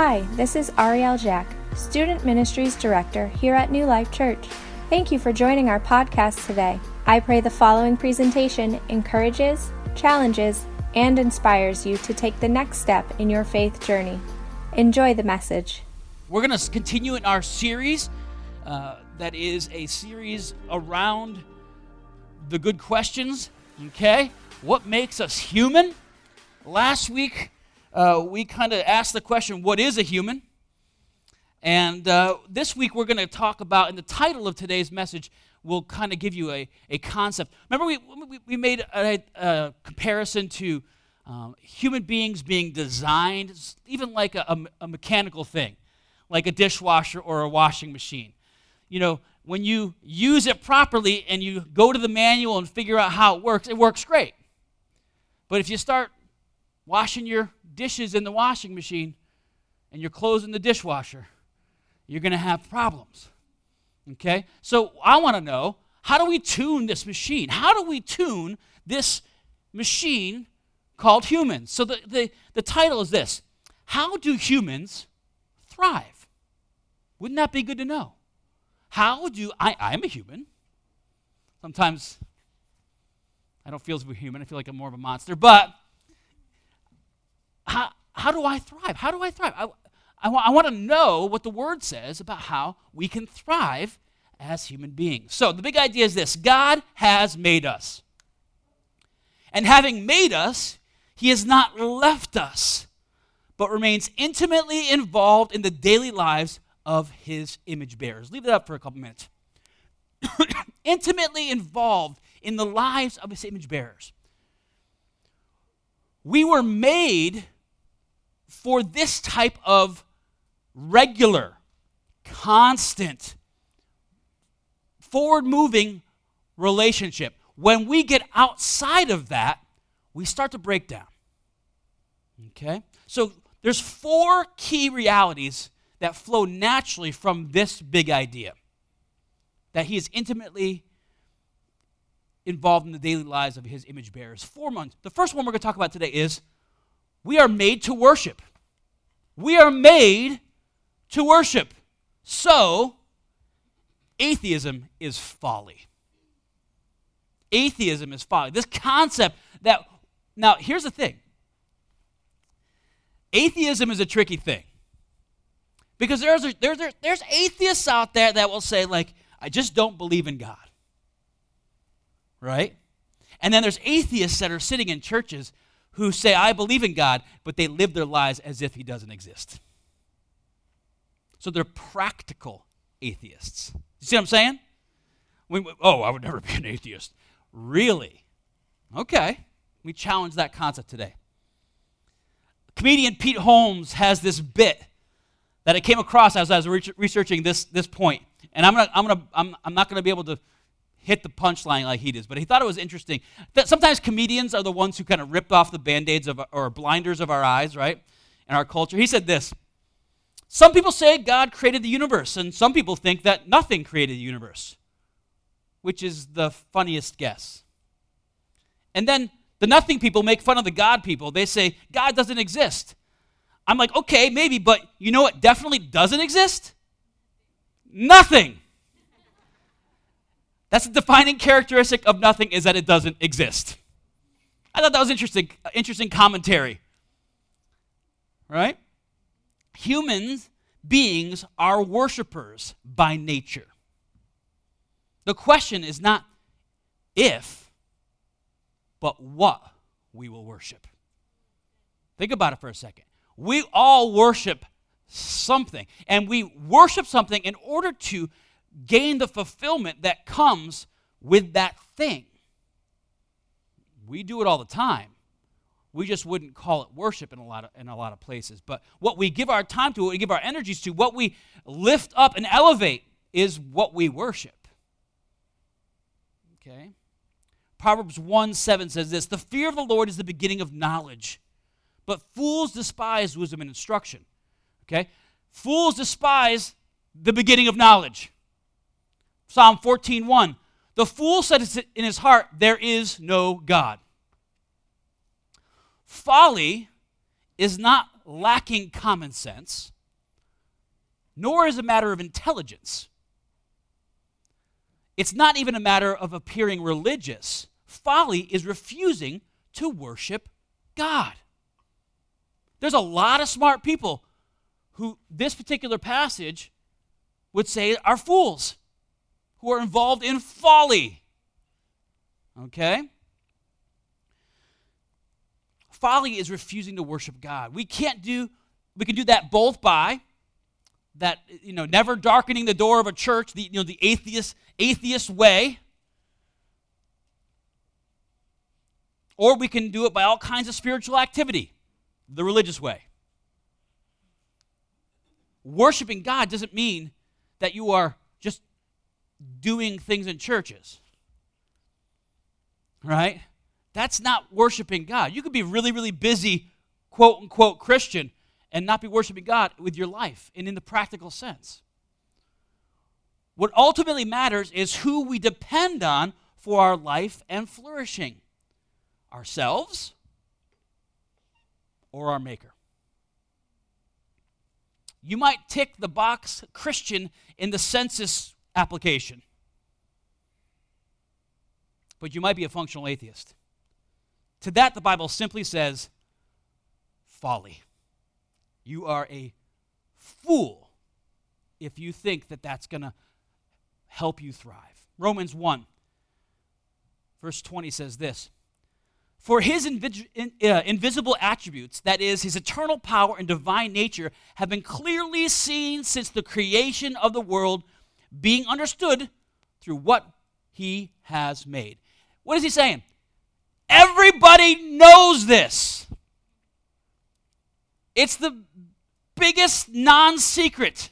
Hi, this is Ariel Jack, Student Ministries Director here at New Life Church. Thank you for joining our podcast today. I pray the following presentation encourages, challenges, and inspires you to take the next step in your faith journey. Enjoy the message. We're going to continue in our series uh, that is a series around the good questions. Okay? What makes us human? Last week, uh, we kind of asked the question, What is a human? And uh, this week, we're going to talk about, and the title of today's message, will kind of give you a, a concept. Remember, we, we, we made a, a comparison to um, human beings being designed, even like a, a, a mechanical thing, like a dishwasher or a washing machine. You know, when you use it properly and you go to the manual and figure out how it works, it works great. But if you start washing your dishes in the washing machine and your clothes in the dishwasher, you're going to have problems. Okay? So I want to know how do we tune this machine? How do we tune this machine called humans? So the, the, the title is this How do humans thrive? Wouldn't that be good to know? How do I, I'm a human. Sometimes I don't feel as a human, I feel like I'm more of a monster, but how, how do I thrive? How do I thrive? I, I, I want to know what the word says about how we can thrive as human beings. So, the big idea is this God has made us. And having made us, He has not left us, but remains intimately involved in the daily lives of His image bearers. Leave that up for a couple minutes. intimately involved in the lives of His image bearers. We were made for this type of regular, constant, forward moving relationship. When we get outside of that, we start to break down. Okay? So there's four key realities that flow naturally from this big idea that he is intimately involved in the daily lives of his image bearers. Four months. The first one we're going to talk about today is we are made to worship. We are made to worship. So, atheism is folly. Atheism is folly. This concept that, now, here's the thing atheism is a tricky thing. Because there's, a, there's, there's atheists out there that will say, like, I just don't believe in God. Right? And then there's atheists that are sitting in churches who say, I believe in God, but they live their lives as if He doesn't exist. So they're practical atheists. You see what I'm saying? We, oh, I would never be an atheist. Really? Okay. We challenge that concept today. Comedian Pete Holmes has this bit that I came across as I was researching this, this point. And I'm, gonna, I'm, gonna, I'm, I'm not going to be able to hit the punchline like he does, but he thought it was interesting that sometimes comedians are the ones who kind of rip off the band aids or blinders of our eyes, right? In our culture. He said this Some people say God created the universe, and some people think that nothing created the universe, which is the funniest guess. And then the nothing people make fun of the God people. They say, God doesn't exist. I'm like, okay, maybe, but you know what definitely doesn't exist? Nothing. That's the defining characteristic of nothing is that it doesn't exist. I thought that was interesting, interesting commentary. Right? Humans, beings, are worshipers by nature. The question is not if, but what we will worship. Think about it for a second. We all worship something, and we worship something in order to gain the fulfillment that comes with that thing. We do it all the time. We just wouldn't call it worship in a lot of, in a lot of places. But what we give our time to, what we give our energies to, what we lift up and elevate is what we worship. Okay? Proverbs 1 7 says this The fear of the Lord is the beginning of knowledge, but fools despise wisdom and instruction. Okay? Fools despise the beginning of knowledge. Psalm 14:1. The fool says in his heart, There is no God. Folly is not lacking common sense, nor is a matter of intelligence. It's not even a matter of appearing religious. Folly is refusing to worship God. There's a lot of smart people who this particular passage would say are fools, who are involved in folly. Okay? Folly is refusing to worship God. We can't do, we can do that both by that, you know, never darkening the door of a church, the, you know, the atheist, atheist way. Or we can do it by all kinds of spiritual activity, the religious way. Worshiping God doesn't mean that you are doing things in churches. Right? That's not worshiping God. You could be really, really busy, quote unquote, Christian, and not be worshiping God with your life and in the practical sense. What ultimately matters is who we depend on for our life and flourishing ourselves or our Maker. You might tick the box Christian in the census application, but you might be a functional atheist. To that, the Bible simply says, folly. You are a fool if you think that that's going to help you thrive. Romans 1, verse 20 says this For his uh, invisible attributes, that is, his eternal power and divine nature, have been clearly seen since the creation of the world, being understood through what he has made. What is he saying? Everybody knows this. It's the biggest non secret.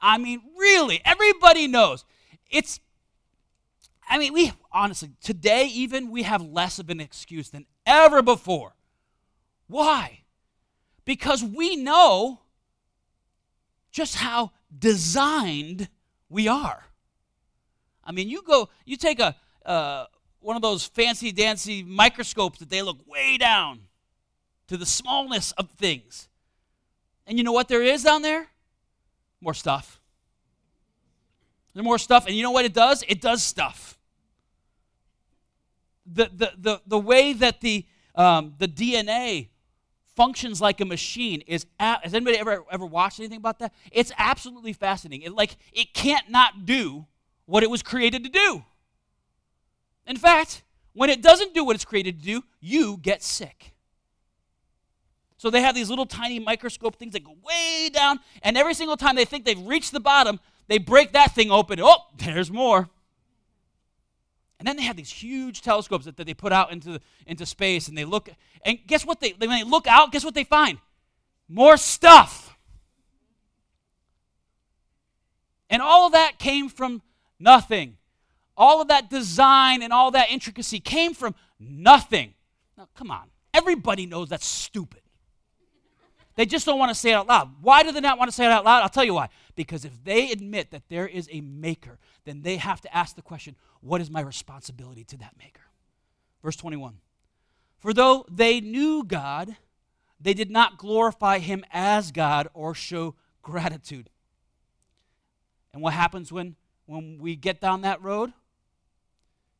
I mean, really, everybody knows. It's, I mean, we honestly, today even, we have less of an excuse than ever before. Why? Because we know just how designed we are. I mean, you go, you take a uh, one of those fancy dancy microscopes that they look way down to the smallness of things. And you know what there is down there? More stuff. There's more stuff, and you know what it does? It does stuff. The, the, the, the way that the, um, the DNA functions like a machine is has anybody ever ever watched anything about that it's absolutely fascinating it like it can't not do what it was created to do. In fact, when it doesn't do what it's created to do, you get sick. So they have these little tiny microscope things that go way down, and every single time they think they've reached the bottom, they break that thing open. Oh, there's more. And then they have these huge telescopes that, that they put out into, into space, and they look, and guess what? They, when they look out, guess what they find? More stuff. And all of that came from Nothing. All of that design and all that intricacy came from nothing. Now, come on. Everybody knows that's stupid. They just don't want to say it out loud. Why do they not want to say it out loud? I'll tell you why. Because if they admit that there is a maker, then they have to ask the question what is my responsibility to that maker? Verse 21 For though they knew God, they did not glorify him as God or show gratitude. And what happens when when we get down that road?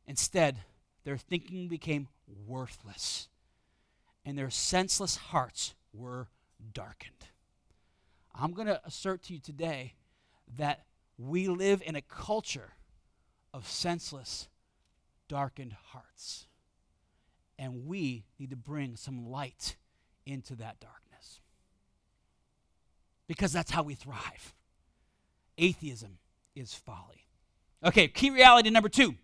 Instead, their thinking became worthless, and their senseless hearts were darkened. I'm going to assert to you today that we live in a culture of senseless, darkened hearts. And we need to bring some light into that darkness. Because that's how we thrive. Atheism is folly. Okay, key reality number two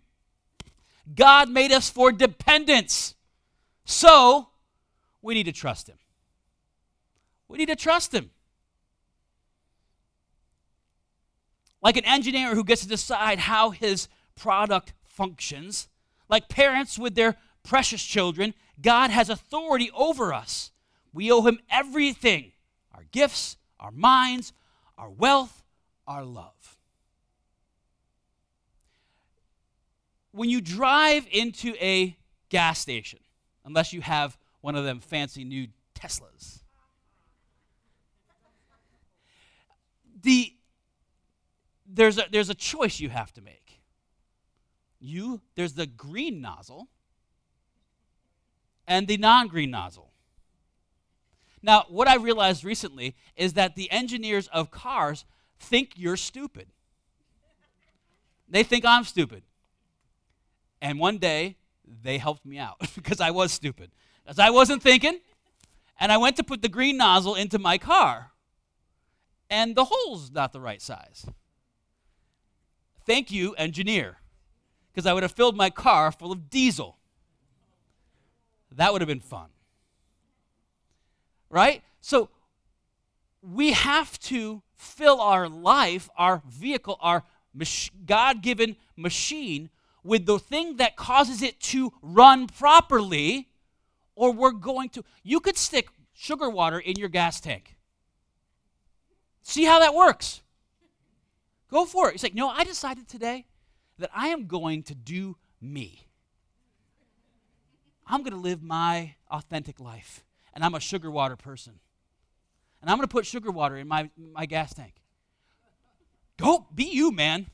God made us for dependence. So we need to trust Him. We need to trust Him. Like an engineer who gets to decide how his product functions, like parents with their precious children, God has authority over us. We owe Him everything our gifts, our minds, our wealth, our love. when you drive into a gas station, unless you have one of them fancy new Teslas. The, there's, a, there's a choice you have to make. You, there's the green nozzle and the non green nozzle. Now, what I realized recently is that the engineers of cars think you're stupid. They think I'm stupid. And one day, they helped me out because I was stupid. Because I wasn't thinking, and I went to put the green nozzle into my car, and the hole's not the right size. Thank you, engineer, because I would have filled my car full of diesel. That would have been fun. Right? So we have to fill our life, our vehicle, our God given machine with the thing that causes it to run properly, or we're going to. You could stick sugar water in your gas tank. See how that works. Go for it. It's like, no, I decided today that I am going to do me. I'm going to live my authentic life, and I'm a sugar water person. And I'm going to put sugar water in my, my gas tank. Go, be you, man.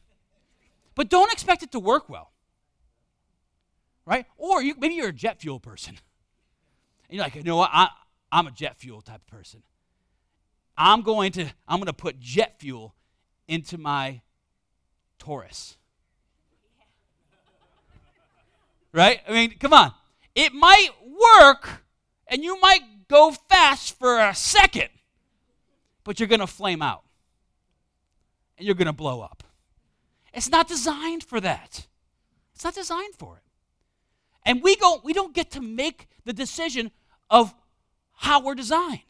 But don't expect it to work well. Right? Or you, maybe you're a jet fuel person. And you're like, you know what? I, I'm a jet fuel type of person. I'm going to I'm going to put jet fuel into my Taurus. Right? I mean, come on. It might work and you might go fast for a second, but you're going to flame out and you're going to blow up. It's not designed for that. It's not designed for it. And we go we don't get to make the decision of how we're designed.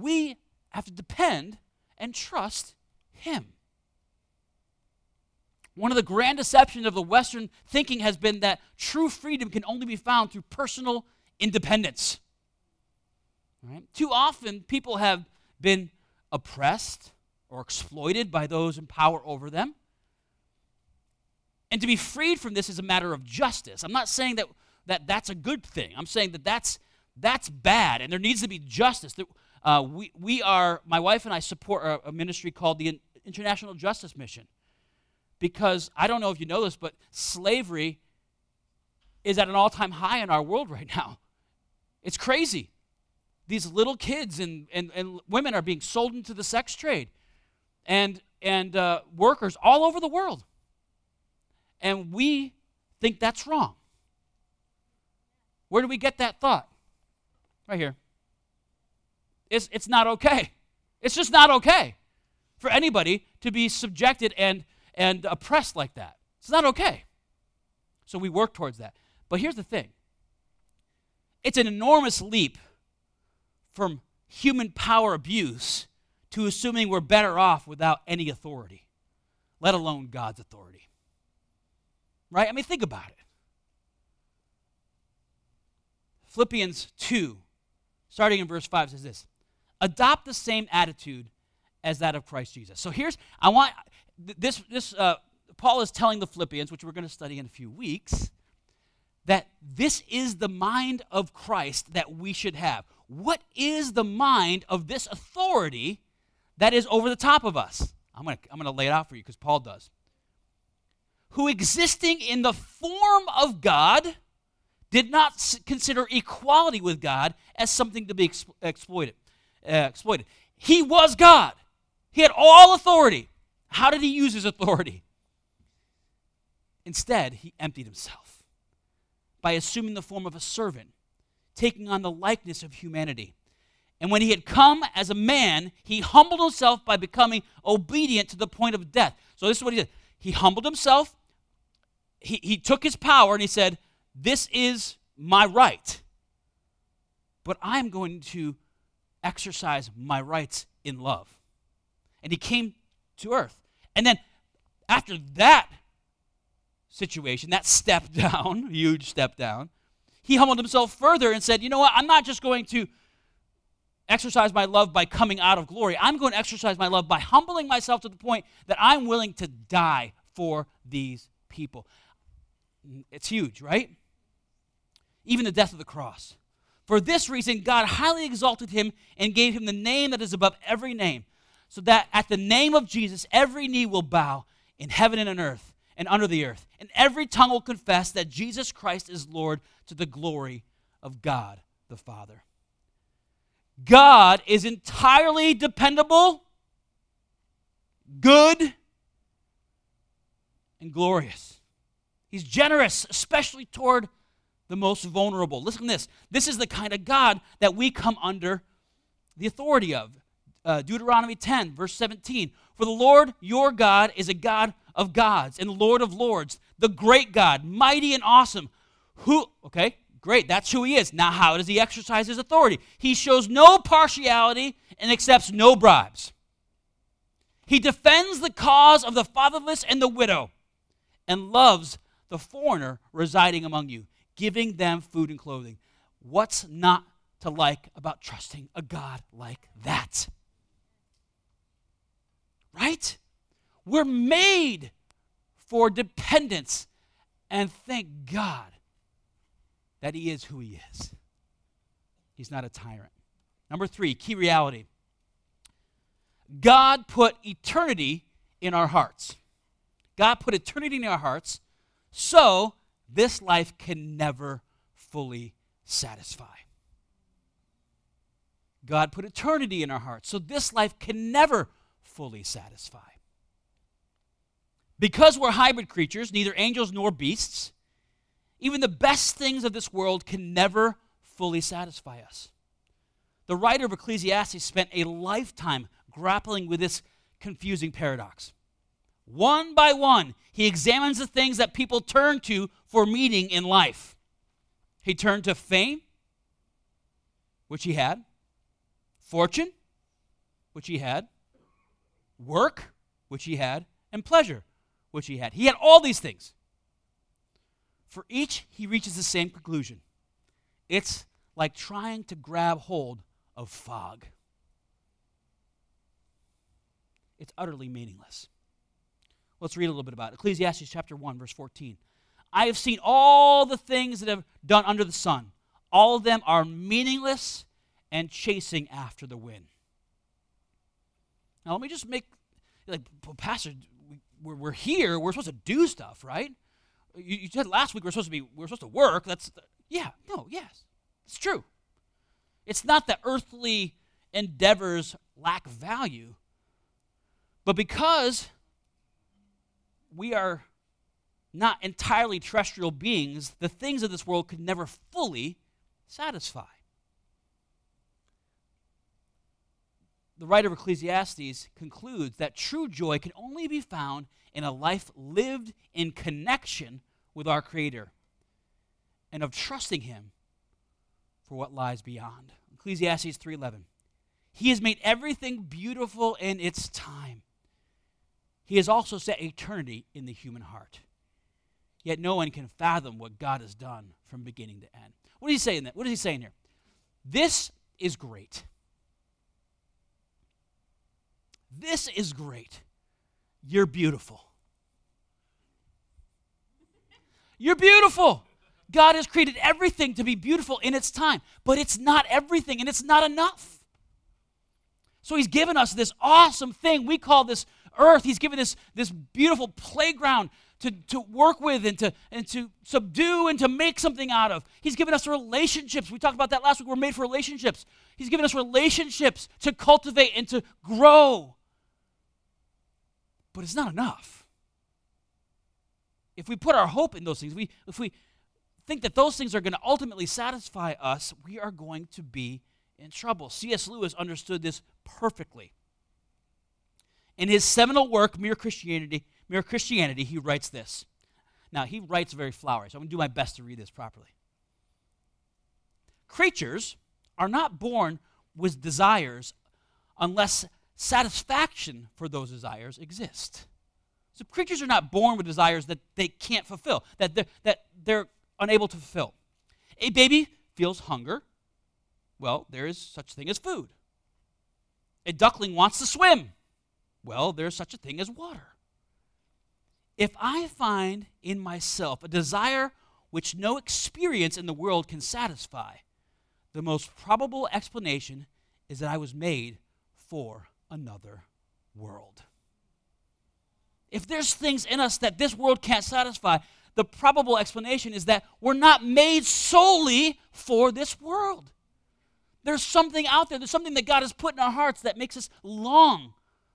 We have to depend and trust him. One of the grand deceptions of the Western thinking has been that true freedom can only be found through personal independence. Right? Too often, people have been oppressed or exploited by those in power over them. And to be freed from this is a matter of justice. I'm not saying that, that that's a good thing. I'm saying that that's, that's bad, and there needs to be justice. Uh, we, we are, my wife and I support a, ministry called the International Justice Mission because I don't know if you know this, but slavery is at an all time high in our world right now. It's crazy. These little kids and, and, and women are being sold into the sex trade and, and uh, workers all over the world. And we think that's wrong. Where do we get that thought? Right here. It's, it's not okay. It's just not okay for anybody to be subjected and and oppressed like that. It's not okay. So we work towards that. But here's the thing it's an enormous leap from human power abuse to assuming we're better off without any authority, let alone God's authority. Right? I mean, think about it. Philippians 2, starting in verse 5, says this Adopt the same attitude as that of Christ Jesus. So here's, I want, this, this uh, Paul is telling the Philippians, which we're going to study in a few weeks, that this is the mind of Christ that we should have. What is the mind of this authority that is over the top of us? I'm going to I'm going to lay it out for you because Paul does. Who existing in the form of God did not consider equality with God as something to be exploited. Uh, exploited. He was God. He had all authority. How did he use his authority? Instead, he emptied himself by assuming the form of a servant, taking on the likeness of humanity. And when he had come as a man, he humbled himself by becoming obedient to the point of death. So, this is what he did he humbled himself, he, he took his power, and he said, This is my right. But I'm going to exercise my rights in love. And he came to earth. And then after that situation, that step down, huge step down, he humbled himself further and said, You know what? I'm not just going to exercise my love by coming out of glory. I'm going to exercise my love by humbling myself to the point that I'm willing to die for these people. It's huge, right? even the death of the cross. For this reason, God highly exalted him and gave him the name that is above every name, so that at the name of Jesus, every knee will bow in heaven and on earth and under the earth, and every tongue will confess that Jesus Christ is Lord to the glory of God the Father. God is entirely dependable, good, and glorious. He's generous, especially toward the most vulnerable. Listen to this. This is the kind of God that we come under the authority of. Uh, Deuteronomy 10, verse 17. For the Lord your God is a God of gods and Lord of lords, the great God, mighty and awesome. Who, okay, great, that's who he is. Now, how does he exercise his authority? He shows no partiality and accepts no bribes. He defends the cause of the fatherless and the widow and loves the foreigner residing among you giving them food and clothing. What's not to like about trusting a God like that? Right? We're made for dependence, and thank God that He is who He is. He's not a tyrant. Number three, key reality God put eternity in our hearts. God put eternity in our hearts so this life can never fully satisfy. God put eternity in our hearts, so this life can never fully satisfy. Because we're hybrid creatures, neither angels nor beasts, even the best things of this world can never fully satisfy us. The writer of Ecclesiastes spent a lifetime grappling with this confusing paradox. One by one, he examines the things that people turn to for meaning in life. He turned to fame, which he had, fortune, which he had, work, which he had, and pleasure, which he had. He had all these things. For each, he reaches the same conclusion it's like trying to grab hold of fog, it's utterly meaningless. Let's read a little bit about it. Ecclesiastes chapter 1, verse 14. I have seen all the things that have done under the sun. All of them are meaningless and chasing after the wind. Now, let me just make, like, Pastor, we're, we're here. We're supposed to do stuff, right? You, you said last week we're supposed to be, we're supposed to work. That's, yeah, no, yes, it's true. It's not that earthly endeavors lack value, but because we are not entirely terrestrial beings, the things of this world could never fully satisfy. The writer of Ecclesiastes concludes that true joy can only be found in a life lived in connection with our Creator and of trusting Him for what lies beyond. Ecclesiastes 3:11. He has made everything beautiful in its time. He has also set eternity in the human heart. Yet no one can fathom what God has done from beginning to end. What is he saying? that? What is he saying here? This is great. This is great. You're beautiful. You're beautiful. God has created everything to be beautiful in its time, but it's not everything and it's not enough. So he's given us this awesome thing we call this earth. He's given this, this beautiful playground to, to work with and to, and to subdue and to make something out of. He's given us relationships. We talked about that last week. We're made for relationships. He's given us relationships to cultivate and to grow. But it's not enough. If we put our hope in those things, we, if we think that those things are going to ultimately satisfy us, we are going to be in trouble. C.S. Lewis understood this perfectly. In his seminal work, Mere Christianity, Mere Christianity, he writes this. Now, he writes very flowery, so I'm going to do my best to read this properly. Creatures are not born with desires unless satisfaction for those desires exists. So creatures are not born with desires that they can't fulfill, that they're, that they're unable to fulfill. A baby feels hunger. Well, there is such a thing as food. A duckling wants to swim. Well, there's such a thing as water. If I find in myself a desire which no experience in the world can satisfy, the most probable explanation is that I was made for another world. If there's things in us that this world can't satisfy, the probable explanation is that we're not made solely for this world. There's something out there, there's something that God has put in our hearts that makes us long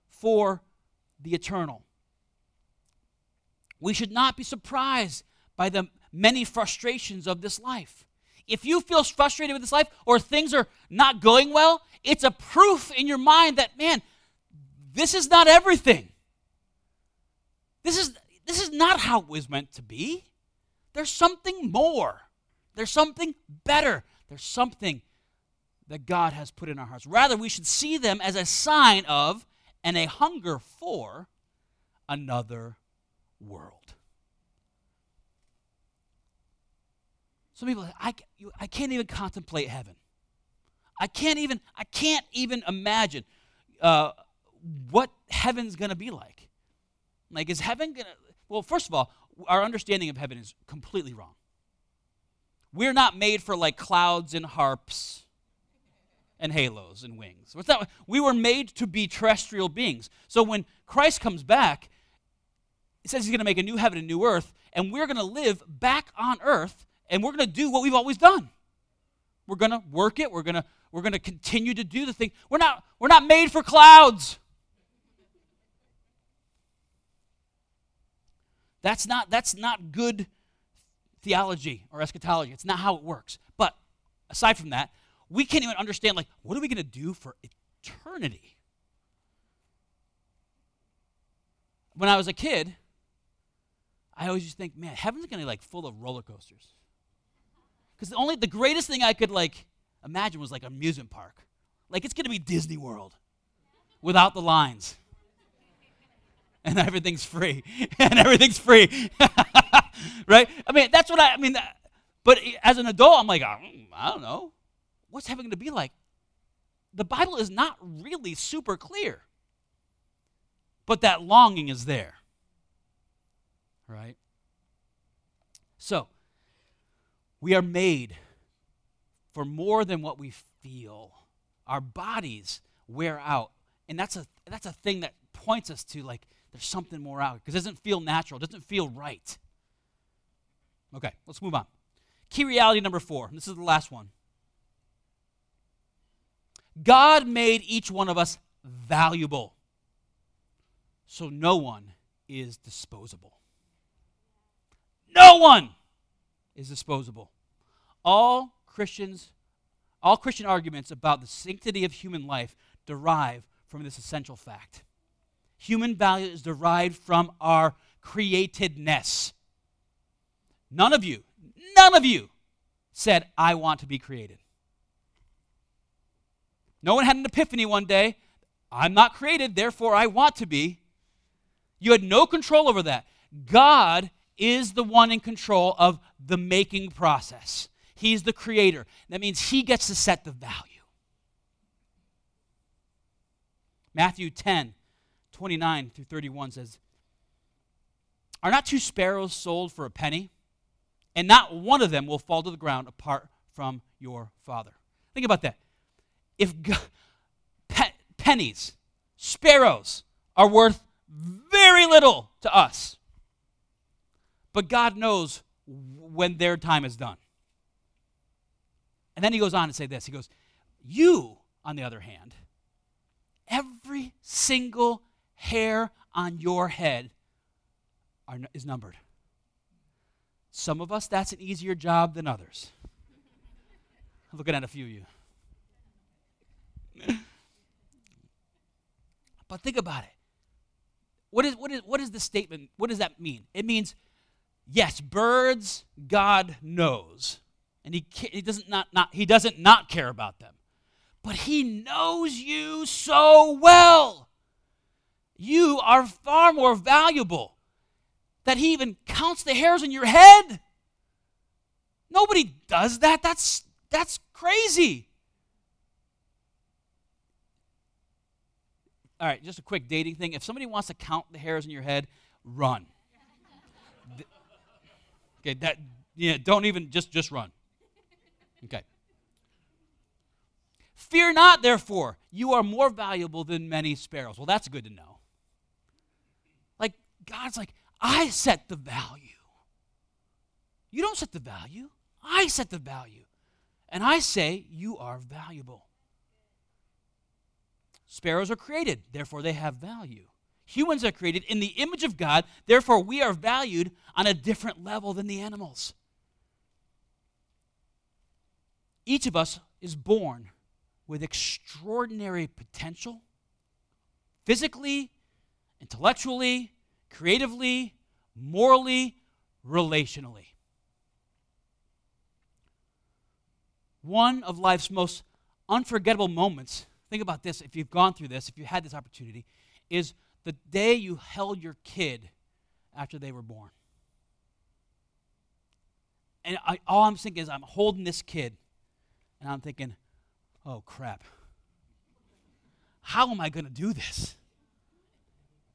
for the eternal. We should not be surprised by the many frustrations of this life. If you feel frustrated with this life or things are not going well, it's a proof in your mind that, man, this is not everything. This is, this is not how it was meant to be. There's something more. There's something better. There's something that God has put in our hearts. Rather, we should see them as a sign of and a hunger for another world. Some people, I, I can't even contemplate heaven. I can't even, I can't even imagine uh, what heaven's going to be like. Like, is heaven going to, well, first of all, our understanding of heaven is completely wrong. We're not made for like clouds and harps and halos and wings. Not, we were made to be terrestrial beings. So when Christ comes back, he says he's going to make a new heaven and new earth, and we're going to live back on earth, and we're going to do what we've always done. We're going to work it. We're going to we're going to continue to do the thing. We're not we're not made for clouds. That's not that's not good theology or eschatology. It's not how it works. But aside from that, we can't even understand like what are we going to do for eternity? When I was a kid, I always just think, man, heaven's to be like full of roller coasters. Because the only the greatest thing I could like imagine was like an amusement park. Like it's to be Disney World without the lines. And everything's free. and everything's free. right? I mean, that's what I, I mean, uh, but as an adult, I'm like, mm, I don't know. What's heaven going to be like? The Bible is not really super clear. But that longing is there. Right? So, we are made for more than what we feel. Our bodies wear out. And that's a that's a thing that points us to like there's something more out because it doesn't feel natural, it doesn't feel right. Okay, let's move on. Key reality number 4. This is the last one. God made each one of us valuable. So no one is disposable. No one is disposable. All Christians, all Christian arguments about the sanctity of human life derive from this essential fact. Human value is derived from our createdness. None of you, none of you said, I want to be created. No one had an epiphany one day. I'm not created, therefore I want to be. You had no control over that. God is the one in control of the making process. He's the creator. That means he gets to set the value. Matthew 10, 29 through 31 says, Are not two sparrows sold for a penny? And not one of them will fall to the ground apart from your Father. Think about that. If pe- pennies, sparrows, are worth very little to us, but God knows when their time is done. And then he goes on to say this He goes, You, on the other hand, every single hair on your head are, is numbered. Some of us, that's an easier job than others. I'm looking at a few of you. but think about it. What is, what, is, what is the statement? What does that mean? It means, yes, birds, God knows. And he, he doesn't not, not he doesn't not care about them. But he knows you so well. You are far more valuable that he even counts the hairs in your head. Nobody does that. That's that's crazy. All right just a quick dating thing. If somebody wants to count the hairs in your head run okay that yeah, don't even just just run. Okay. Fear not, therefore, you are more valuable than many sparrows. Well, that's good to know. Like, God's like, I set the value. You don't set the value, I set the value. And I say, you are valuable. Sparrows are created, therefore they have value. Humans are created in the image of God, therefore we are valued on a different level than the animals. Each of us is born with extraordinary potential, physically, intellectually, creatively, morally, relationally. One of life's most unforgettable moments, think about this if you've gone through this, if you had this opportunity, is the day you held your kid after they were born. And I, all I'm thinking is, I'm holding this kid, and I'm thinking, oh crap. How am I going to do this?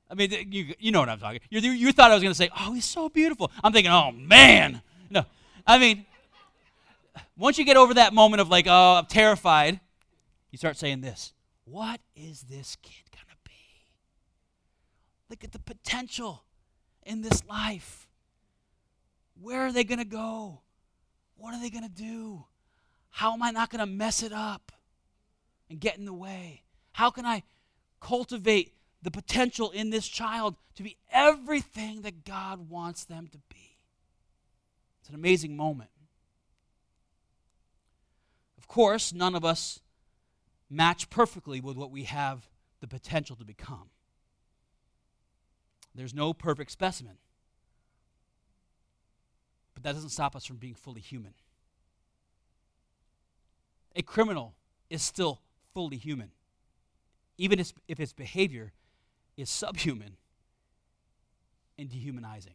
I mean, you, you know what I'm talking. You, you thought I was going to say, oh, he's so beautiful. I'm thinking, oh man. No, I mean, once you get over that moment of like, oh, I'm terrified, you start saying this What is this kid going? Look at the potential in this life. Where are they going to go? What are they going to do? How am I not going to mess it up and get in the way? How can I cultivate the potential in this child to be everything that God wants them to be? It's an amazing moment. Of course, none of us match perfectly with what we have the potential to become. There's no perfect specimen. But that doesn't stop us from being fully human. A criminal is still fully human, even if his behavior is subhuman and dehumanizing.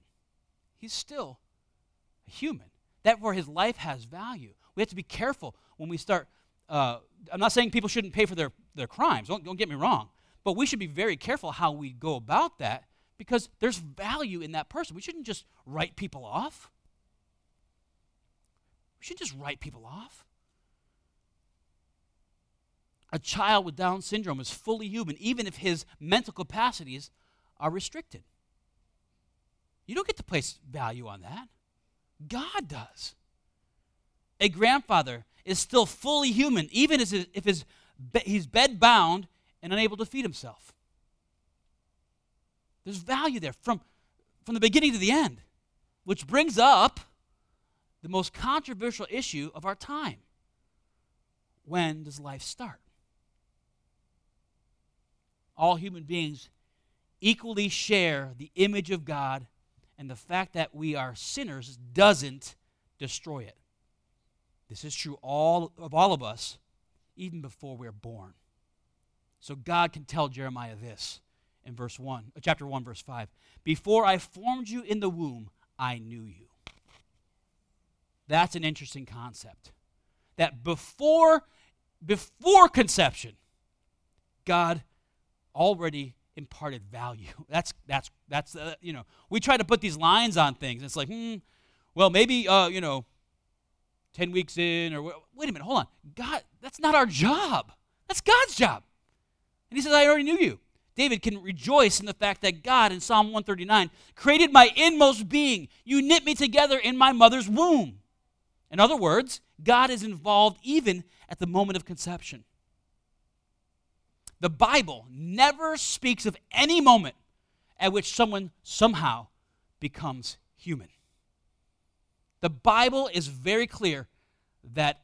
He's still a human. Therefore, his life has value. We have to be careful when we start. Uh, I'm not saying people shouldn't pay for their, their crimes, don't, don't get me wrong. But we should be very careful how we go about that because there's value in that person. We shouldn't just write people off. We shouldn't just write people off. A child with Down syndrome is fully human, even if his mental capacities are restricted. You don't get to place value on that. God does. A grandfather is still fully human, even if his, he's bed bound and unable to feed himself. There's value there from, from the beginning to the end, which brings up the most controversial issue of our time. When does life start? All human beings equally share the image of God, and the fact that we are sinners doesn't destroy it. This is true all of all of us, even before we're born. So God can tell Jeremiah this in verse 1, uh, chapter 1, verse 5. Before I formed you in the womb, I knew you. That's an interesting concept. That before before conception, God already imparted value. That's that's that's uh, you know we try to put these lines on things. It's like, hmm, well maybe uh, you know 10 weeks in, or wait a minute, hold on. God, that's not our job. That's God's job. And he says, I already knew you. David can rejoice in the fact that God, in Psalm 139, created my inmost being. You knit me together in my mother's womb. In other words, God is involved even at the moment of conception. The Bible never speaks of any moment at which someone somehow becomes human. The Bible is very clear that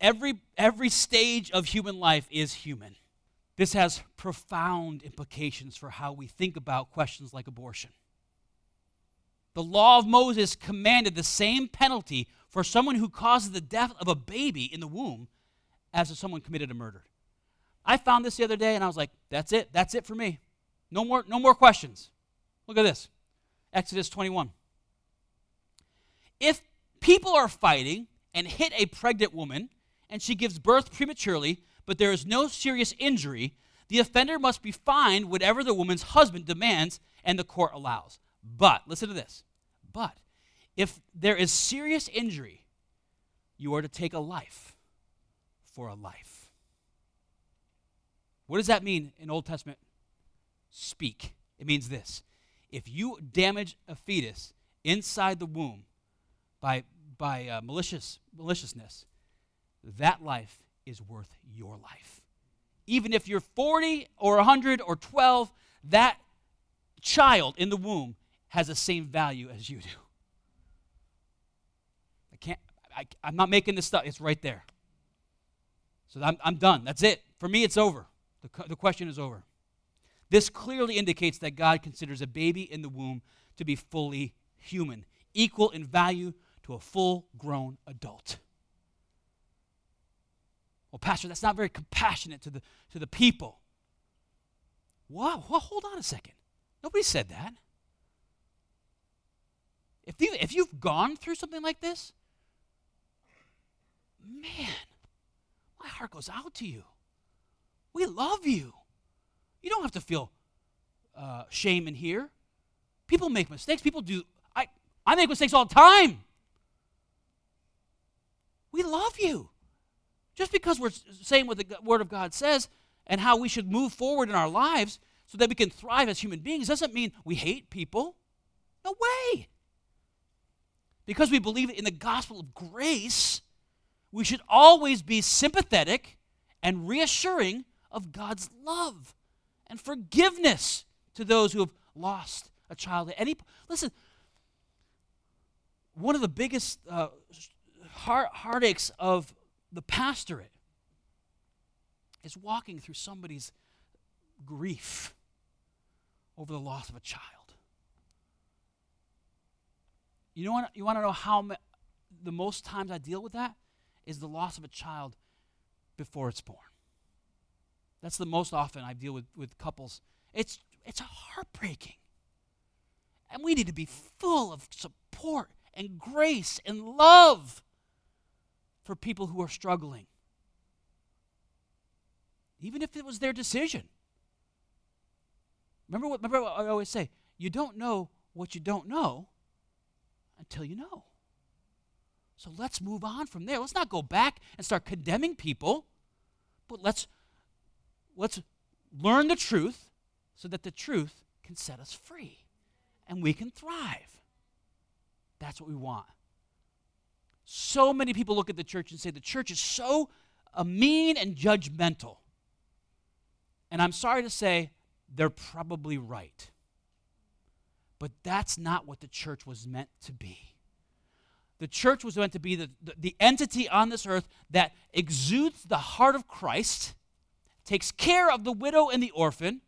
every, every stage of human life is human. This has profound implications for how we think about questions like abortion. The law of Moses commanded the same penalty for someone who causes the death of a baby in the womb as if someone committed a murder. I found this the other day and I was like, that's it. That's it for me. No more, no more questions. Look at this Exodus 21. If people are fighting and hit a pregnant woman and she gives birth prematurely, but there is no serious injury, the offender must be fined whatever the woman's husband demands and the court allows. But, listen to this. But, if there is serious injury, you are to take a life for a life. What does that mean in Old Testament speak? It means this if you damage a fetus inside the womb by, by uh, malicious, maliciousness, that life is worth your life. Even if you're 40 or 100 or 12, that child in the womb has the same value as you do. I can't, I, I'm not making this stuff, it's right there. So I'm, I'm done. That's it. For me, it's over. The, the question is over. This clearly indicates that God considers a baby in the womb to be fully human, equal in value to a full grown adult. Well, Pastor, that's not very compassionate to the, to the people. Wow, well, hold on a second. Nobody said that. If, you, if you've gone through something like this, man, my heart goes out to you. We love you. You don't have to feel uh, shame in here. People make mistakes. People do. I, I make mistakes all the time. We love you. Just because we're saying what the Word of God says and how we should move forward in our lives so that we can thrive as human beings doesn't mean we hate people. No way. Because we believe in the gospel of grace, we should always be sympathetic and reassuring of God's love and forgiveness to those who have lost a child. Any listen, one of the biggest uh, heart, heartaches of the pastorate is walking through somebody's grief over the loss of a child. You know what? You want to know how the most times I deal with that is the loss of a child before it's born. That's the most often I deal with, with couples. It's, it's heartbreaking. And we need to be full of support and grace and love for people who are struggling. Even if it was their decision. Remember what, remember what I always say? You don't know what you don't know until you know. So let's move on from there. Let's not go back and start condemning people, but let's let's learn the truth so that the truth can set us free and we can thrive. That's what we want. So many people look at the church and say the church is so uh, mean and judgmental. And I'm sorry to say, they're probably right. But that's not what the church was meant to be. The church was meant to be the, the, the entity on this earth that exudes the heart of Christ takes care of the widow and the orphan,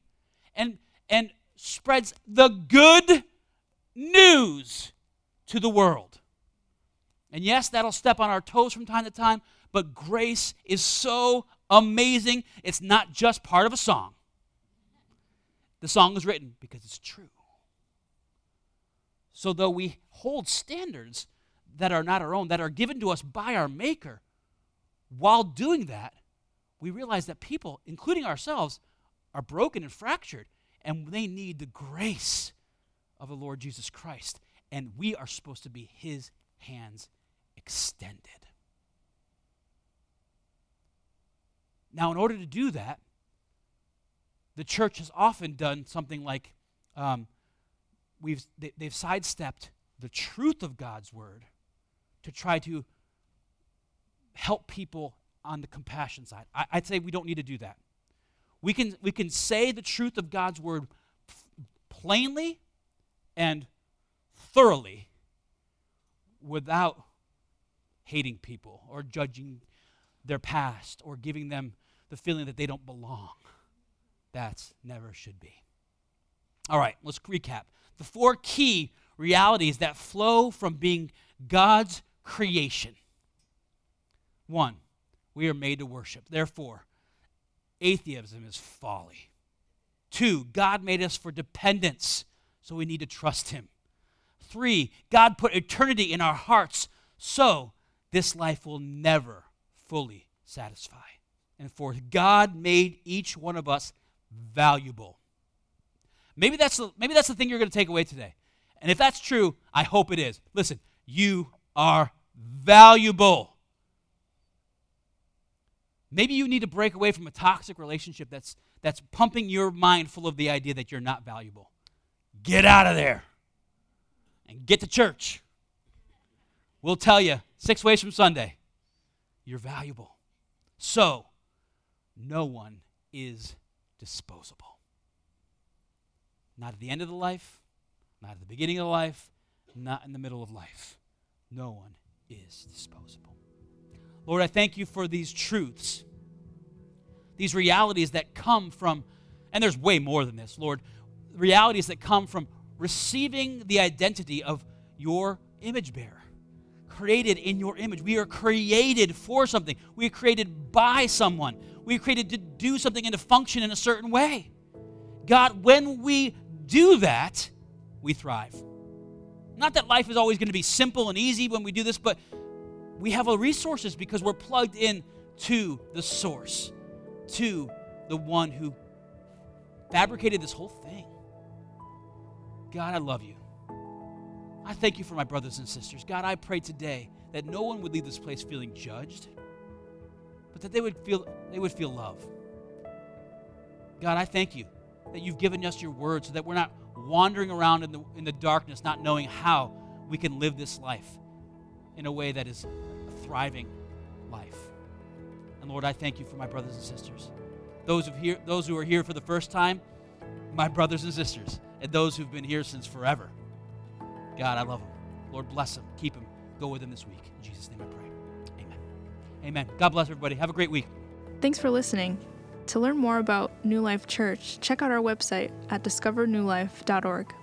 and, and spreads the good news to the world. And yes, that'll step on our toes from time to time, but grace is so amazing. It's not just part of a song. The song is written because it's true. So, though we hold standards that are not our own, that are given to us by our Maker, while doing that, we realize that people, including ourselves, are broken and fractured, and they need the grace of the Lord Jesus Christ. And we are supposed to be his hands extended. Now, in order to do that, the church has often done something like um, we've, they, they've sidestepped the truth of God's word to try to help people on the compassion side. I, would say we don't need to do that. We can, we can say the truth of God's word plainly and thoroughly without hating people or judging their past or giving them the feeling that they don't belong. That's never should be. All right, let's recap. The four key realities that flow from being God's creation. One, we are made to worship. Therefore, atheism is folly. Two, God made us for dependence, so we need to trust Him. Three, God put eternity in our hearts, so this life will never fully satisfy. And four God made each one of us valuable. Maybe that's the, maybe that's the thing you're going to take away today. And if that's true, I hope it is. Listen, You are valuable. Maybe you need to break away from a toxic relationship that's, that's pumping your mind full of the idea that you're not valuable. Get out of there and get to church. We'll tell you six ways from Sunday you're valuable. So, no one is disposable. Not at the end of the life, not at the beginning of the life, not in the middle of life. No one is disposable. Lord, I thank you for these truths, these realities that come from, and there's way more than this, Lord, realities that come from receiving the identity of your image bearer, created in your image. We are created for something, we are created by someone, we are created to do something and to function in a certain way. God, when we do that, we thrive. Not that life is always going to be simple and easy when we do this, but we have all resources because we're plugged in to the source, to the one who fabricated this whole thing. God, I love you. I thank you for my brothers and sisters. God, I pray today that no one would leave this place feeling judged, but that they would feel they would feel love. God, I thank you that you've given us your word so that we're not wandering around in the, in the darkness, not knowing how we can live this life in a way that is a thriving life. And Lord, I thank you for my brothers and sisters. Those, who here, those who are here for the first time, my brothers and sisters, and those who've been here since forever. God, I love them. Lord, bless them. Keep them. Go with them this week. In Jesus' name I pray. Amen. Amen. God bless everybody. Have a great week. Thanks for listening. To learn more about New Life Church, check out our website at discovernewlife.org.